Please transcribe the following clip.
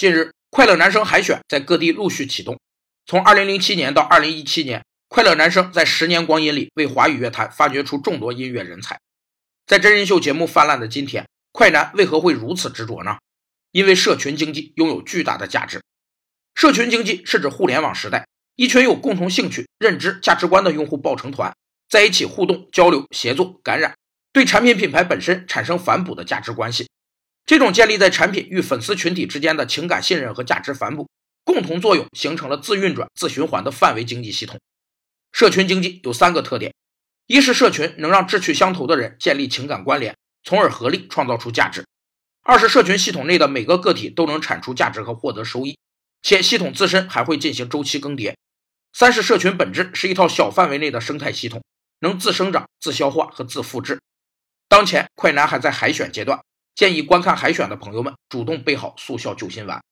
近日，快乐男声海选在各地陆续启动。从2007年到2017年，快乐男声在十年光阴里为华语乐坛发掘出众多音乐人才。在真人秀节目泛滥的今天，快男为何会如此执着呢？因为社群经济拥有巨大的价值。社群经济是指互联网时代，一群有共同兴趣、认知、价值观的用户抱成团，在一起互动、交流、协作、感染，对产品品牌本身产生反哺的价值关系。这种建立在产品与粉丝群体之间的情感信任和价值反哺共同作用，形成了自运转、自循环的范围经济系统。社群经济有三个特点：一是社群能让志趣相投的人建立情感关联，从而合力创造出价值；二是社群系统内的每个个体都能产出价值和获得收益，且系统自身还会进行周期更迭；三是社群本质是一套小范围内的生态系统，能自生长、自消化和自复制。当前，快男还在海选阶段。建议观看海选的朋友们主动备好速效救心丸。